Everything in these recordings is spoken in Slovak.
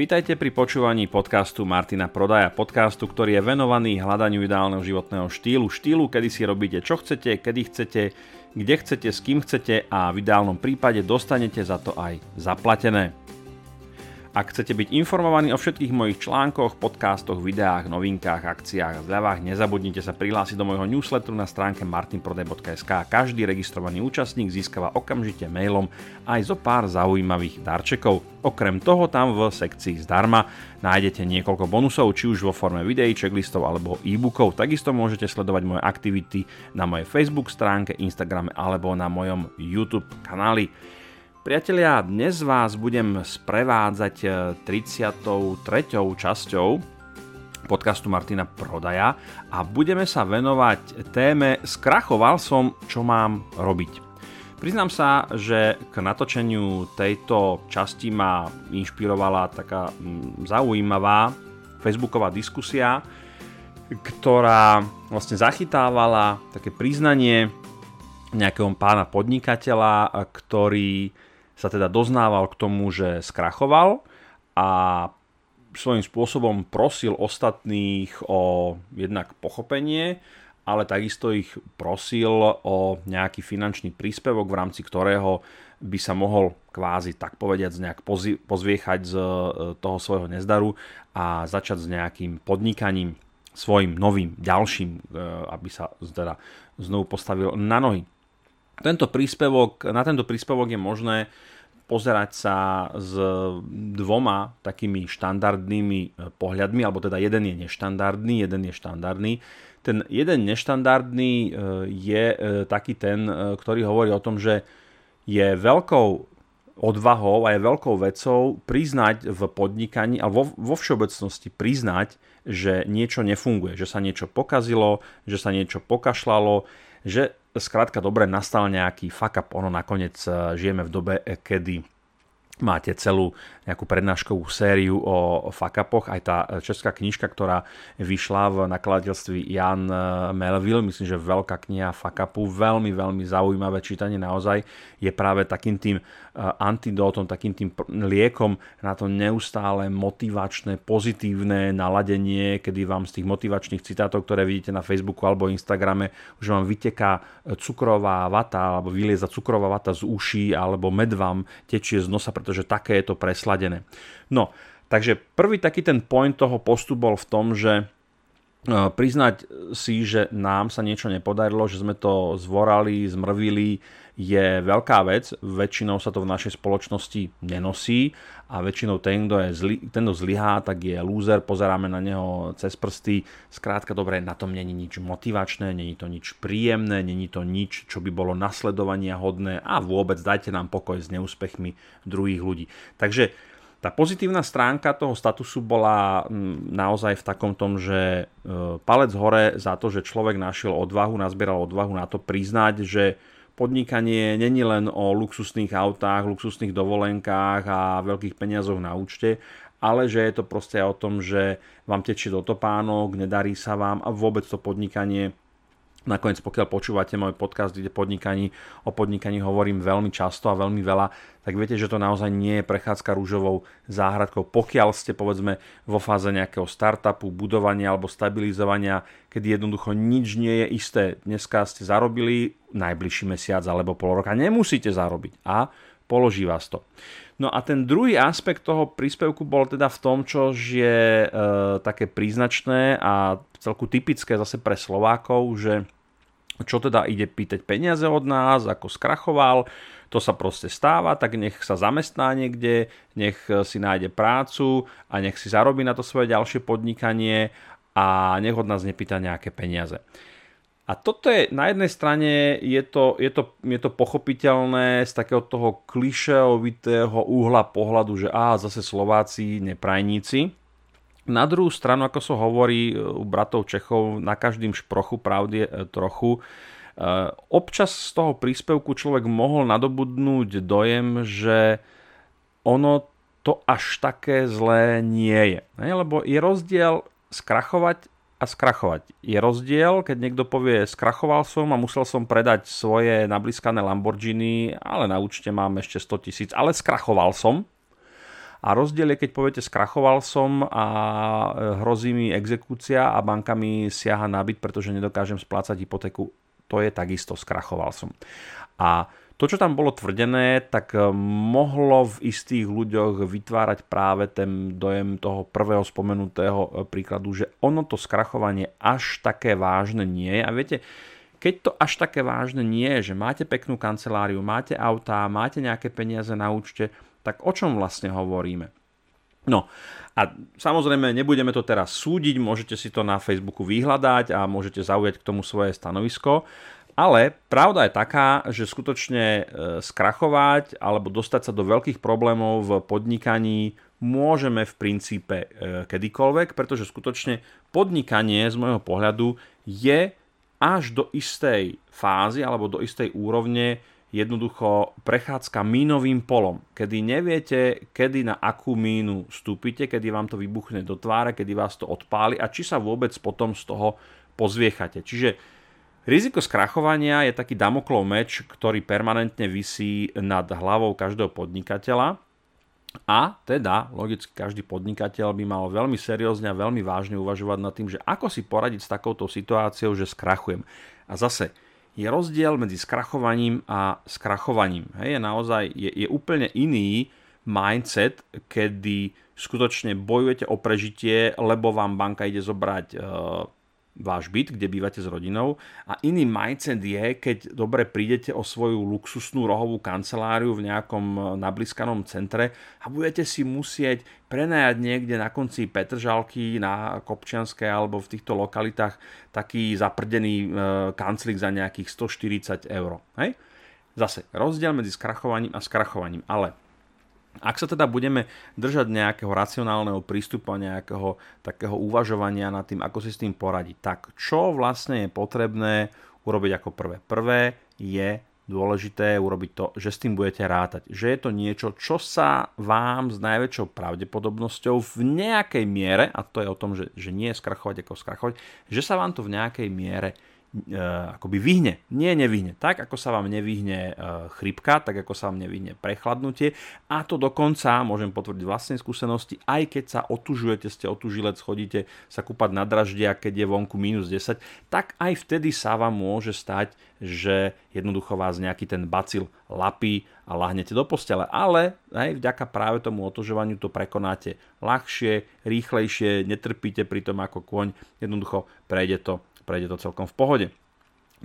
Vítajte pri počúvaní podcastu Martina Prodaja, podcastu, ktorý je venovaný hľadaniu ideálneho životného štýlu, štýlu, kedy si robíte čo chcete, kedy chcete, kde chcete, s kým chcete a v ideálnom prípade dostanete za to aj zaplatené. Ak chcete byť informovaní o všetkých mojich článkoch, podcastoch, videách, novinkách, akciách a zľavách, nezabudnite sa prihlásiť do môjho newsletteru na stránke martinprodej.sk. Každý registrovaný účastník získava okamžite mailom aj zo pár zaujímavých darčekov. Okrem toho tam v sekcii zdarma nájdete niekoľko bonusov, či už vo forme videí, checklistov alebo e-bookov. Takisto môžete sledovať moje aktivity na mojej Facebook stránke, Instagrame alebo na mojom YouTube kanáli. Priatelia, dnes vás budem sprevádzať 33. Eh, časťou podcastu Martina Prodaja a budeme sa venovať téme Skrachoval som, čo mám robiť. Priznám sa, že k natočeniu tejto časti ma inšpirovala taká mm, zaujímavá facebooková diskusia, ktorá vlastne zachytávala také priznanie nejakého pána podnikateľa, ktorý sa teda doznával k tomu, že skrachoval a svojím spôsobom prosil ostatných o jednak pochopenie, ale takisto ich prosil o nejaký finančný príspevok, v rámci ktorého by sa mohol kvázi tak povediať nejak pozviechať z e, toho svojho nezdaru a začať s nejakým podnikaním svojim novým, ďalším, e, aby sa teda znovu postavil na nohy. Tento príspevok, na tento príspevok je možné pozerať sa s dvoma takými štandardnými e, pohľadmi, alebo teda jeden je neštandardný, jeden je štandardný. Ten jeden neštandardný e, je e, taký ten, ktorý hovorí o tom, že je veľkou odvahou a je veľkou vecou priznať v podnikaní a vo, vo všeobecnosti priznať, že niečo nefunguje, že sa niečo pokazilo, že sa niečo pokašľalo, že skrátka dobre nastal nejaký fuck up. Ono nakoniec eh, žijeme v dobe, eh, kedy máte celú nejakú prednáškovú sériu o fakapoch, aj tá česká knižka, ktorá vyšla v nakladateľství Jan eh, Melville, myslím, že veľká kniha fakapu, veľmi, veľmi zaujímavé čítanie. Naozaj, je práve takým tým antidótom, takým tým liekom na to neustále motivačné, pozitívne naladenie, kedy vám z tých motivačných citátov, ktoré vidíte na Facebooku alebo Instagrame, už vám vyteká cukrová vata alebo vylieza cukrová vata z uší alebo med vám tečie z nosa, pretože také je to presladené. No, takže prvý taký ten point toho postu bol v tom, že priznať si, že nám sa niečo nepodarilo, že sme to zvorali, zmrvili, je veľká vec. Väčšinou sa to v našej spoločnosti nenosí a väčšinou ten, kto, je zli, ten, kto zlyhá, tak je lúzer, pozeráme na neho cez prsty. Skrátka, dobre, na tom není nič motivačné, není to nič príjemné, není to nič, čo by bolo nasledovania hodné a vôbec dajte nám pokoj s neúspechmi druhých ľudí. Takže tá pozitívna stránka toho statusu bola mm, naozaj v takom tom, že e, palec hore za to, že človek našiel odvahu, nazbieral odvahu na to priznať, že podnikanie není len o luxusných autách, luxusných dovolenkách a veľkých peniazoch na účte, ale že je to proste o tom, že vám tečie do nedarí sa vám a vôbec to podnikanie Nakoniec, pokiaľ počúvate môj podcast, kde podnikaní, o podnikaní hovorím veľmi často a veľmi veľa, tak viete, že to naozaj nie je prechádzka rúžovou záhradkou. Pokiaľ ste povedzme vo fáze nejakého startupu, budovania alebo stabilizovania, kedy jednoducho nič nie je isté. Dneska ste zarobili najbližší mesiac alebo pol roka. Nemusíte zarobiť a položí vás to. No a ten druhý aspekt toho príspevku bol teda v tom, čo je e, také príznačné a celku typické zase pre Slovákov, že čo teda ide pýtať peniaze od nás, ako skrachoval, to sa proste stáva, tak nech sa zamestná niekde, nech si nájde prácu a nech si zarobí na to svoje ďalšie podnikanie a nech od nás nepýta nejaké peniaze. A toto je, na jednej strane je to, je to, je to pochopiteľné z takého toho klišeovitého uhla pohľadu, že á, zase Slováci neprajníci. Na druhú stranu, ako sa so hovorí u bratov Čechov, na každým šprochu pravdy je trochu. E, občas z toho príspevku človek mohol nadobudnúť dojem, že ono to až také zlé nie je. Lebo je rozdiel skrachovať a skrachovať. Je rozdiel, keď niekto povie, skrachoval som a musel som predať svoje nablískané Lamborghini, ale na účte mám ešte 100 tisíc, ale skrachoval som. A rozdiel je, keď poviete skrachoval som a e, hrozí mi exekúcia a banka mi siaha na byt, pretože nedokážem splácať hypotéku. To je takisto skrachoval som. A to, čo tam bolo tvrdené, tak e, mohlo v istých ľuďoch vytvárať práve ten dojem toho prvého spomenutého e, príkladu, že ono to skrachovanie až také vážne nie je. A viete, keď to až také vážne nie je, že máte peknú kanceláriu, máte autá, máte nejaké peniaze na účte, tak o čom vlastne hovoríme? No a samozrejme nebudeme to teraz súdiť, môžete si to na Facebooku vyhľadať a môžete zaujať k tomu svoje stanovisko, ale pravda je taká, že skutočne e, skrachovať alebo dostať sa do veľkých problémov v podnikaní môžeme v princípe e, kedykoľvek, pretože skutočne podnikanie z môjho pohľadu je až do istej fázy alebo do istej úrovne jednoducho prechádzka mínovým polom, kedy neviete, kedy na akú mínu vstúpite, kedy vám to vybuchne do tváre, kedy vás to odpáli a či sa vôbec potom z toho pozviechate. Čiže riziko skrachovania je taký damoklov meč, ktorý permanentne visí nad hlavou každého podnikateľa a teda, logicky, každý podnikateľ by mal veľmi seriózne a veľmi vážne uvažovať nad tým, že ako si poradiť s takouto situáciou, že skrachujem. A zase, je rozdiel medzi skrachovaním a skrachovaním. Hej, je naozaj je, je úplne iný mindset, kedy skutočne bojujete o prežitie, lebo vám banka ide zobrať e, váš byt, kde bývate s rodinou a iný mindset je, keď dobre prídete o svoju luxusnú rohovú kanceláriu v nejakom e, nablískanom centre a budete si musieť prenajať niekde na konci Petržalky, na Kopčianskej alebo v týchto lokalitách taký zaprdený e, kanclik za nejakých 140 eur. Hej? Zase rozdiel medzi skrachovaním a skrachovaním, ale ak sa teda budeme držať nejakého racionálneho prístupu nejakého takého uvažovania nad tým, ako si s tým poradiť, tak čo vlastne je potrebné urobiť ako prvé? Prvé je dôležité urobiť to, že s tým budete rátať. Že je to niečo, čo sa vám s najväčšou pravdepodobnosťou v nejakej miere, a to je o tom, že, že nie skrachovať ako skrachovať, že sa vám to v nejakej miere akoby vyhne. Nie nevyhne. Tak, ako sa vám nevyhne e, chrypka, tak ako sa vám nevyhne prechladnutie. A to dokonca, môžem potvrdiť vlastnej skúsenosti, aj keď sa otužujete, ste otužilec, chodíte sa kúpať na draždia, keď je vonku minus 10, tak aj vtedy sa vám môže stať, že jednoducho vás nejaký ten bacil lapí a lahnete do postele. Ale aj vďaka práve tomu otužovaniu to prekonáte ľahšie, rýchlejšie, netrpíte pri tom ako kôň, jednoducho prejde to prejde to celkom v pohode.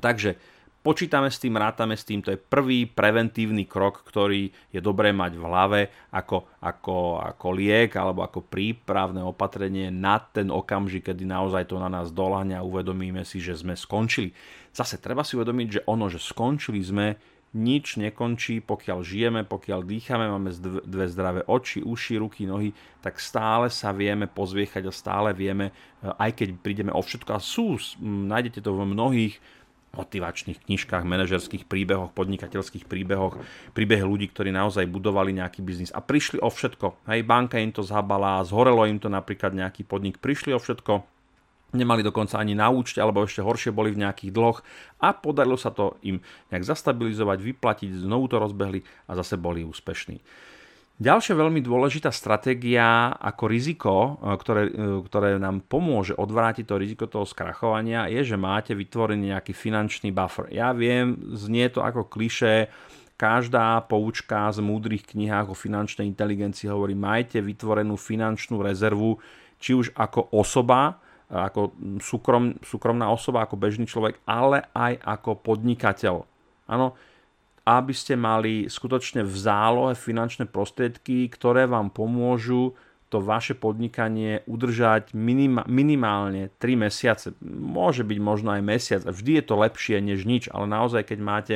Takže počítame s tým, rátame s tým, to je prvý preventívny krok, ktorý je dobré mať v hlave ako, ako, ako liek alebo ako prípravné opatrenie na ten okamžik, kedy naozaj to na nás doľahne a uvedomíme si, že sme skončili. Zase treba si uvedomiť, že ono, že skončili sme, nič nekončí, pokiaľ žijeme, pokiaľ dýchame, máme dve zdravé oči, uši, ruky, nohy, tak stále sa vieme pozviechať a stále vieme, e, aj keď prídeme o všetko. A sú, nájdete to v mnohých motivačných knižkách, manažerských príbehoch, podnikateľských príbehoch, príbeh ľudí, ktorí naozaj budovali nejaký biznis a prišli o všetko. Hej, banka im to zhabala, zhorelo im to napríklad nejaký podnik, prišli o všetko, nemali dokonca ani na účte, alebo ešte horšie boli v nejakých dlhoch a podarilo sa to im nejak zastabilizovať, vyplatiť, znovu to rozbehli a zase boli úspešní. Ďalšia veľmi dôležitá stratégia ako riziko, e, ktoré, e, ktoré nám pomôže odvrátiť to riziko toho skrachovania, je, že máte vytvorený nejaký finančný buffer. Ja viem, znie to ako kliše, každá poučka z múdrych knihách o finančnej inteligencii hovorí, majte vytvorenú finančnú rezervu, či už ako osoba, ako súkrom, súkromná osoba, ako bežný človek, ale aj ako podnikateľ. Áno, aby ste mali skutočne v zálohe finančné prostriedky, ktoré vám pomôžu to vaše podnikanie udržať minimálne 3 mesiace. Môže byť možno aj mesiac. Vždy je to lepšie než nič, ale naozaj keď máte,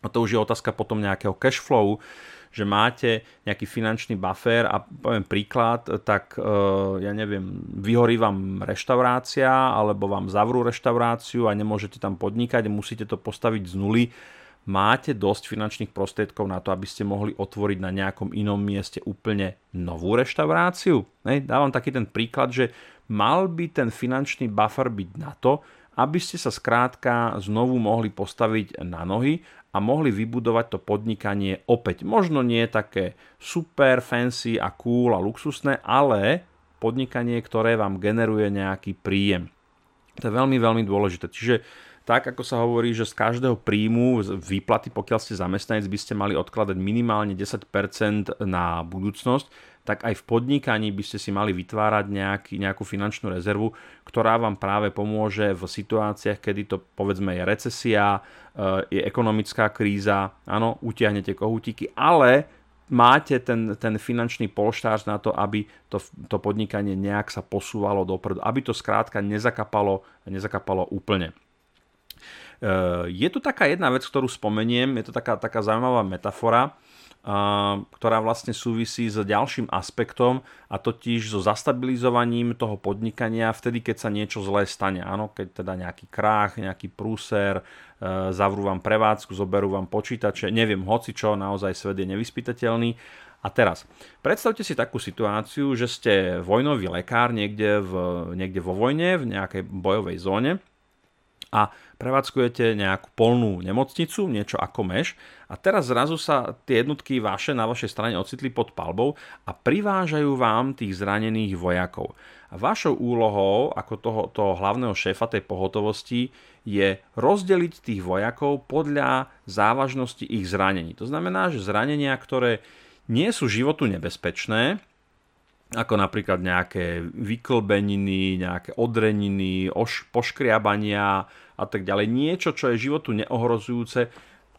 a to už je otázka potom nejakého cash flow, že máte nejaký finančný buffer a poviem príklad, tak e, ja neviem, vyhorí vám reštaurácia alebo vám zavrú reštauráciu a nemôžete tam podnikať, musíte to postaviť z nuly, máte dosť finančných prostriedkov na to, aby ste mohli otvoriť na nejakom inom mieste úplne novú reštauráciu. Dávam taký ten príklad, že mal by ten finančný buffer byť na to, aby ste sa skrátka znovu mohli postaviť na nohy a mohli vybudovať to podnikanie opäť. Možno nie také super fancy a cool a luxusné, ale podnikanie, ktoré vám generuje nejaký príjem. To je veľmi, veľmi dôležité. Čiže tak ako sa hovorí, že z každého príjmu výplaty, pokiaľ ste zamestnanec, by ste mali odkladať minimálne 10% na budúcnosť, tak aj v podnikaní by ste si mali vytvárať nejaký, nejakú finančnú rezervu, ktorá vám práve pomôže v situáciách, kedy to povedzme je recesia, eh, je ekonomická kríza, áno, utiahnete kohútiky, ale máte ten, ten finančný polštář na to, aby to, to podnikanie nejak sa posúvalo dopredu, aby to skrátka nezakapalo, nezakapalo úplne. Eh, je tu taká jedna vec, ktorú spomeniem, je to taká, taká zaujímavá metafora, ktorá vlastne súvisí s ďalším aspektom a totiž so zastabilizovaním toho podnikania vtedy, keď sa niečo zlé stane. Áno, keď teda nejaký krách, nejaký prúser, eh, zavrú vám prevádzku, zoberú vám počítače, neviem, hoci čo, naozaj svet je nevyspytateľný. A teraz, predstavte si takú situáciu, že ste vojnový lekár niekde, v, niekde vo vojne, v nejakej bojovej zóne a prevádzkujete nejakú polnú nemocnicu, niečo ako meš a teraz zrazu sa tie jednotky vaše na vašej strane ocitli pod palbou a privážajú vám tých zranených vojakov. A vašou úlohou ako toho, toho hlavného šéfa tej pohotovosti je rozdeliť tých vojakov podľa závažnosti ich zranení. To znamená, že zranenia, ktoré nie sú životu nebezpečné, ako napríklad nejaké vyklbeniny, nejaké odreniny, oš, poškriabania a tak ďalej. Niečo, čo je životu neohrozujúce,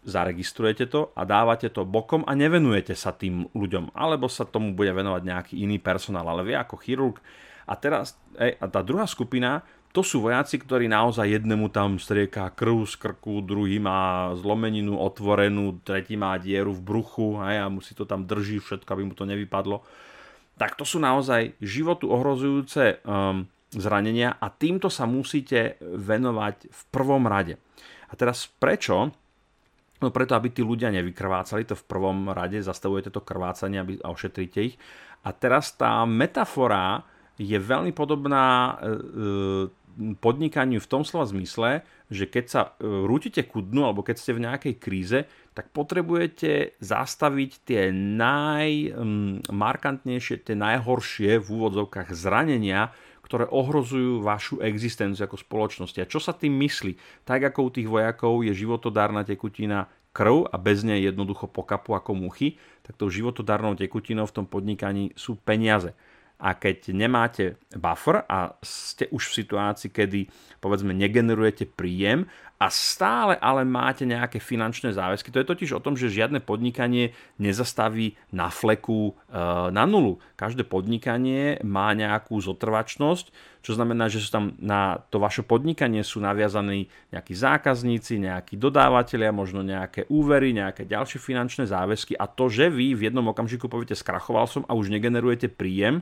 zaregistrujete to a dávate to bokom a nevenujete sa tým ľuďom. Alebo sa tomu bude venovať nejaký iný personál, ale vie ako chirurg. A teraz ej, a tá druhá skupina, to sú vojaci, ktorí naozaj jednému tam strieka krv z krku, druhý má zlomeninu otvorenú, tretí má dieru v bruchu hej, a musí to tam drží všetko, aby mu to nevypadlo tak to sú naozaj životu ohrozujúce um, zranenia a týmto sa musíte venovať v prvom rade. A teraz prečo? No preto, aby tí ľudia nevykrvácali, to v prvom rade zastavujete to krvácanie aby, a ošetríte ich. A teraz tá metafora je veľmi podobná e, e, podnikaniu v tom slova zmysle, že keď sa e, rútite ku dnu alebo keď ste v nejakej kríze, tak potrebujete zastaviť tie najmarkantnejšie, tie najhoršie v úvodzovkách zranenia, ktoré ohrozujú vašu existenciu ako spoločnosti. A čo sa tým myslí? Tak ako u tých vojakov je životodárna tekutina krv a bez nej jednoducho pokapu ako muchy, tak tou životodárnou tekutinou v tom podnikaní sú peniaze a keď nemáte buffer a ste už v situácii, kedy povedzme negenerujete príjem a stále ale máte nejaké finančné záväzky, to je totiž o tom, že žiadne podnikanie nezastaví na fleku e, na nulu. Každé podnikanie má nejakú zotrvačnosť, čo znamená, že sú tam na to vaše podnikanie sú naviazaní nejakí zákazníci, nejakí dodávateľia, možno nejaké úvery, nejaké ďalšie finančné záväzky a to, že vy v jednom okamžiku poviete skrachoval som a už negenerujete príjem,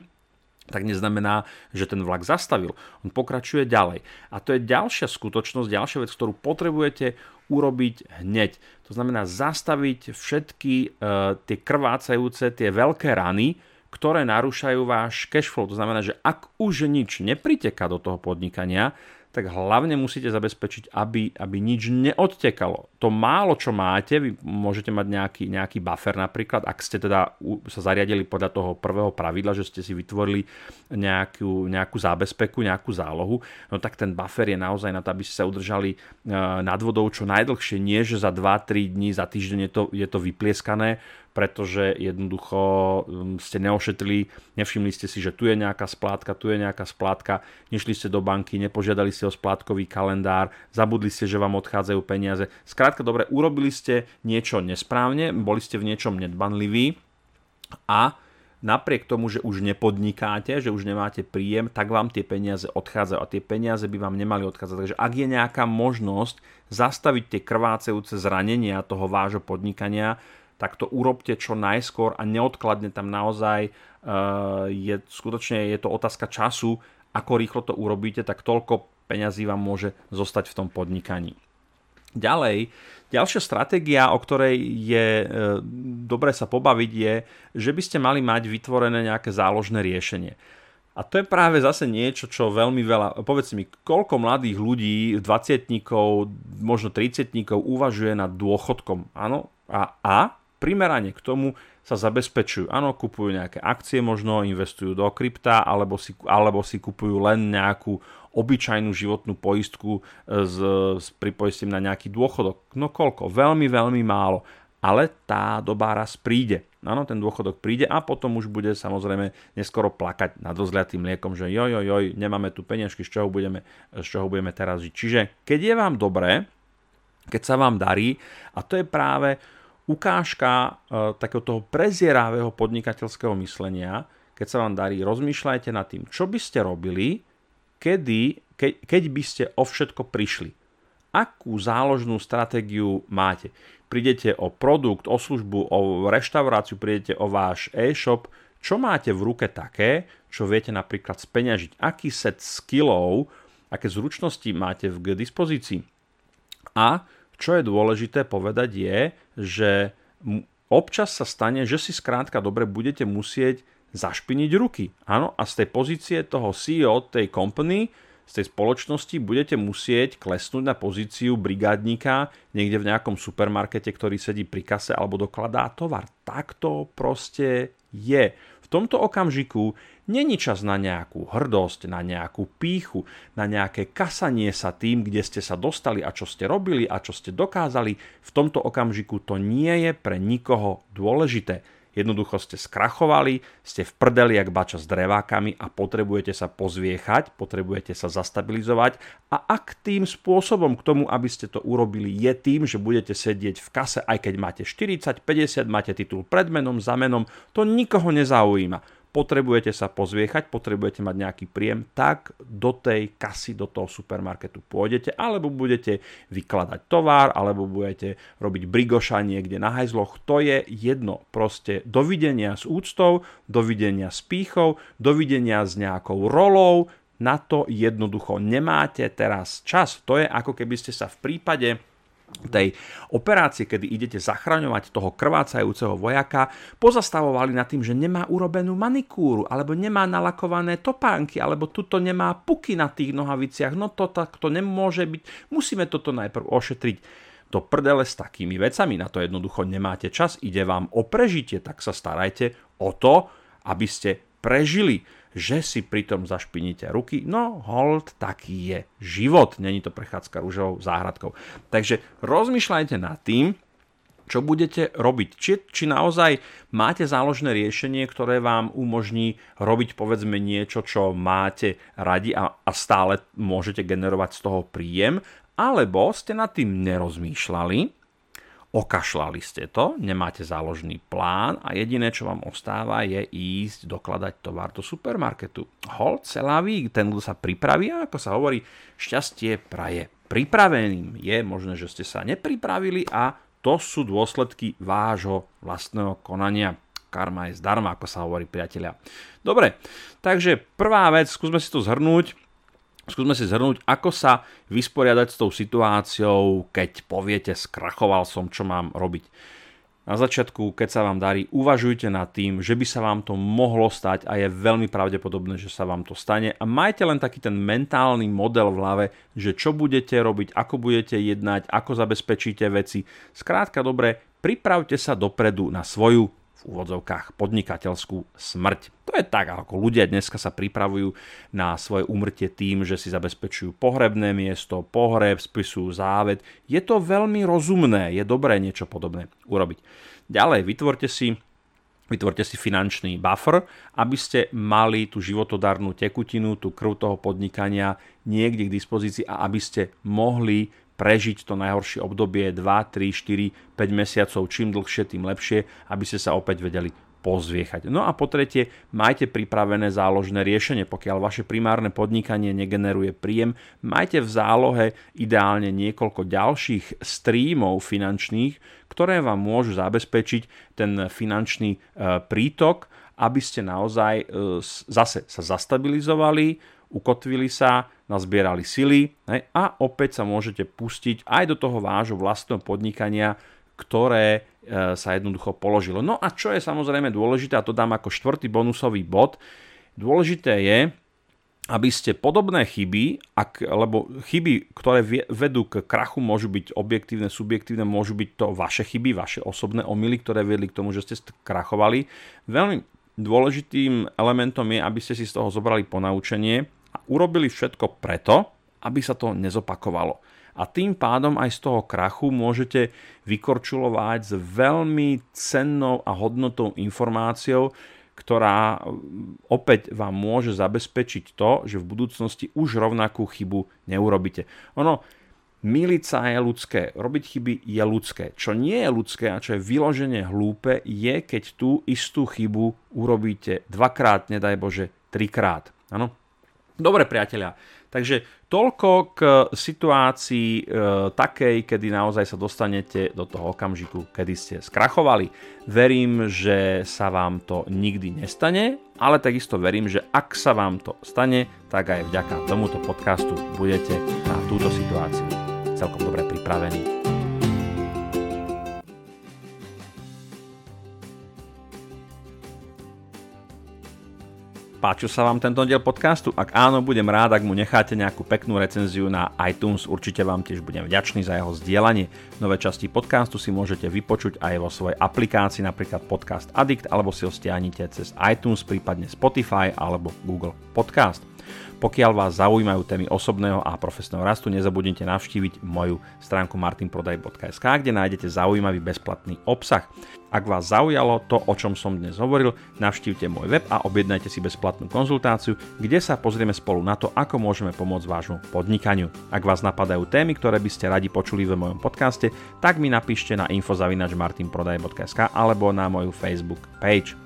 tak neznamená, že ten vlak zastavil. On pokračuje ďalej. A to je ďalšia skutočnosť, ďalšia vec, ktorú potrebujete urobiť hneď. To znamená zastaviť všetky e, tie krvácajúce, tie veľké rany, ktoré narúšajú váš cash flow. To znamená, že ak už nič nepriteka do toho podnikania, tak hlavne musíte zabezpečiť, aby, aby nič neodtekalo. To málo, čo máte, vy môžete mať nejaký, nejaký buffer napríklad, ak ste teda sa zariadili podľa toho prvého pravidla, že ste si vytvorili nejakú, nejakú zábezpeku, nejakú zálohu, no tak ten buffer je naozaj na to, aby ste sa udržali e, nad vodou čo najdlhšie, nie že za 2-3 dní, za týždeň je to, je to vyplieskané, pretože jednoducho um, ste neošetrili, nevšimli ste si, že tu je nejaká splátka, tu je nejaká splátka, nešli ste do banky, nepožiadali ste o splátkový kalendár, zabudli ste, že vám odchádzajú peniaze. Skrátka, dobre, urobili ste niečo nesprávne, boli ste v niečom nedbanliví a napriek tomu, že už nepodnikáte, že už nemáte príjem, tak vám tie peniaze odchádzajú a tie peniaze by vám nemali odchádzať. Takže ak je nejaká možnosť zastaviť tie krvácejúce zranenia toho vášho podnikania, tak to urobte čo najskôr a neodkladne tam naozaj uh, je skutočne je to otázka času, ako rýchlo to urobíte, tak toľko peňazí vám môže zostať v tom podnikaní. Ďalej, ďalšia stratégia, o ktorej je e, dobre sa pobaviť, je, že by ste mali mať vytvorené nejaké záložné riešenie. A to je práve zase niečo, čo veľmi veľa, povedz mi, koľko mladých ľudí, 20 možno 30 uvažuje nad dôchodkom, áno? A, a primerane k tomu sa zabezpečujú. Áno, kupujú nejaké akcie možno, investujú do krypta, alebo si, alebo si kupujú len nejakú obyčajnú životnú poistku s, s pripoistím na nejaký dôchodok. No koľko? Veľmi, veľmi málo. Ale tá doba raz príde. Áno, ten dôchodok príde a potom už bude samozrejme neskoro plakať nad rozliatým mliekom, že joj, joj, joj, nemáme tu peniažky, z čoho budeme, z čoho budeme teraz žiť. Čiže keď je vám dobré, keď sa vám darí, a to je práve ukážka e, takého toho prezieravého podnikateľského myslenia, keď sa vám darí, rozmýšľajte nad tým, čo by ste robili, kedy, ke, keď by ste o všetko prišli. Akú záložnú stratégiu máte? prídete o produkt, o službu, o reštauráciu, prídete o váš e-shop, čo máte v ruke také, čo viete napríklad speňažiť, aký set skillov, aké zručnosti máte k dispozícii. A čo je dôležité povedať je, že občas sa stane, že si skrátka dobre budete musieť zašpiniť ruky. Áno, a z tej pozície toho CEO tej company z tej spoločnosti budete musieť klesnúť na pozíciu brigádnika niekde v nejakom supermarkete, ktorý sedí pri kase alebo dokladá tovar. Tak to proste je. V tomto okamžiku není čas na nejakú hrdosť, na nejakú píchu, na nejaké kasanie sa tým, kde ste sa dostali a čo ste robili a čo ste dokázali. V tomto okamžiku to nie je pre nikoho dôležité Jednoducho ste skrachovali, ste v prdeli jak bača s drevákami a potrebujete sa pozviechať, potrebujete sa zastabilizovať a ak tým spôsobom k tomu, aby ste to urobili, je tým, že budete sedieť v kase, aj keď máte 40, 50, máte titul pred menom, za menom, to nikoho nezaujíma potrebujete sa pozviechať, potrebujete mať nejaký príjem, tak do tej kasy, do toho supermarketu pôjdete, alebo budete vykladať tovar, alebo budete robiť brigoša niekde na hajzloch. To je jedno. Proste dovidenia s úctou, dovidenia s pýchou, dovidenia s nejakou rolou, na to jednoducho nemáte teraz čas. To je ako keby ste sa v prípade tej operácie, kedy idete zachraňovať toho krvácajúceho vojaka, pozastavovali nad tým, že nemá urobenú manikúru, alebo nemá nalakované topánky, alebo tuto nemá puky na tých nohaviciach. No to takto nemôže byť. Musíme toto najprv ošetriť do prdele s takými vecami. Na to jednoducho nemáte čas, ide vám o prežitie, tak sa starajte o to, aby ste prežili že si pritom zašpiníte ruky. No, hold, taký je život. Není to prechádzka rúžovou záhradkou. Takže rozmýšľajte nad tým, čo budete robiť. Či, či naozaj máte záložné riešenie, ktoré vám umožní robiť povedzme niečo, čo máte radi a, a stále môžete generovať z toho príjem, alebo ste nad tým nerozmýšľali Okašľali ste to, nemáte záložný plán a jediné, čo vám ostáva, je ísť dokladať tovar do supermarketu. Hol, celá vík, ten, kto sa pripraví, ako sa hovorí, šťastie praje. Pripraveným je možné, že ste sa nepripravili a to sú dôsledky vášho vlastného konania. Karma je zdarma, ako sa hovorí priatelia. Dobre, takže prvá vec, skúsme si to zhrnúť Skúsme si zhrnúť, ako sa vysporiadať s tou situáciou, keď poviete, skrachoval som, čo mám robiť. Na začiatku, keď sa vám darí, uvažujte nad tým, že by sa vám to mohlo stať a je veľmi pravdepodobné, že sa vám to stane. A majte len taký ten mentálny model v hlave, že čo budete robiť, ako budete jednať, ako zabezpečíte veci. Skrátka dobre, pripravte sa dopredu na svoju úvodzovkách podnikateľskú smrť. To je tak, ako ľudia dneska sa pripravujú na svoje úmrtie tým, že si zabezpečujú pohrebné miesto, pohreb, spisujú záved. Je to veľmi rozumné, je dobré niečo podobné urobiť. Ďalej, vytvorte si Vytvorte si finančný buffer, aby ste mali tú životodarnú tekutinu, tú krv toho podnikania niekde k dispozícii a aby ste mohli prežiť to najhoršie obdobie 2, 3, 4, 5 mesiacov, čím dlhšie, tým lepšie, aby ste sa opäť vedeli pozviechať. No a po tretie, majte pripravené záložné riešenie. Pokiaľ vaše primárne podnikanie negeneruje príjem, majte v zálohe ideálne niekoľko ďalších streamov finančných, ktoré vám môžu zabezpečiť ten finančný e, prítok, aby ste naozaj e, zase sa zastabilizovali, ukotvili sa, nazbierali sily hej, a opäť sa môžete pustiť aj do toho vášho vlastného podnikania, ktoré e, sa jednoducho položilo. No a čo je samozrejme dôležité, a to dám ako štvrtý bonusový bod, Dôležité je, aby ste podobné chyby, ak, lebo chyby, ktoré vedú k krachu, môžu byť objektívne, subjektívne, môžu byť to vaše chyby, vaše osobné omily, ktoré viedli k tomu, že ste krachovali. Veľmi dôležitým elementom je, aby ste si z toho zobrali ponaučenie a urobili všetko preto, aby sa to nezopakovalo. A tým pádom aj z toho krachu môžete vykorčulovať s veľmi cennou a hodnotou informáciou, ktorá opäť vám môže zabezpečiť to, že v budúcnosti už rovnakú chybu neurobíte. Ono, Miliť sa je ľudské, robiť chyby je ľudské. Čo nie je ľudské a čo je vyloženie hlúpe, je keď tú istú chybu urobíte dvakrát, nedaj Bože, trikrát. Ano? Dobre, priatelia, Takže toľko k situácii e, takej, kedy naozaj sa dostanete do toho okamžiku, kedy ste skrachovali. Verím, že sa vám to nikdy nestane, ale takisto verím, že ak sa vám to stane, tak aj vďaka tomuto podcastu budete na túto situáciu celkom dobre pripravení. Páčil sa vám tento diel podcastu? Ak áno, budem rád, ak mu necháte nejakú peknú recenziu na iTunes. Určite vám tiež budem vďačný za jeho zdieľanie. Nové časti podcastu si môžete vypočuť aj vo svojej aplikácii, napríklad Podcast Addict, alebo si ho stiahnite cez iTunes, prípadne Spotify alebo Google Podcast. Pokiaľ vás zaujímajú témy osobného a profesného rastu, nezabudnite navštíviť moju stránku martinprodaj.sk, kde nájdete zaujímavý bezplatný obsah. Ak vás zaujalo to, o čom som dnes hovoril, navštívte môj web a objednajte si bezplatnú konzultáciu, kde sa pozrieme spolu na to, ako môžeme pomôcť vášmu podnikaniu. Ak vás napadajú témy, ktoré by ste radi počuli v mojom podcaste, tak mi napíšte na infozavinačmartinprodaj.sk alebo na moju Facebook page.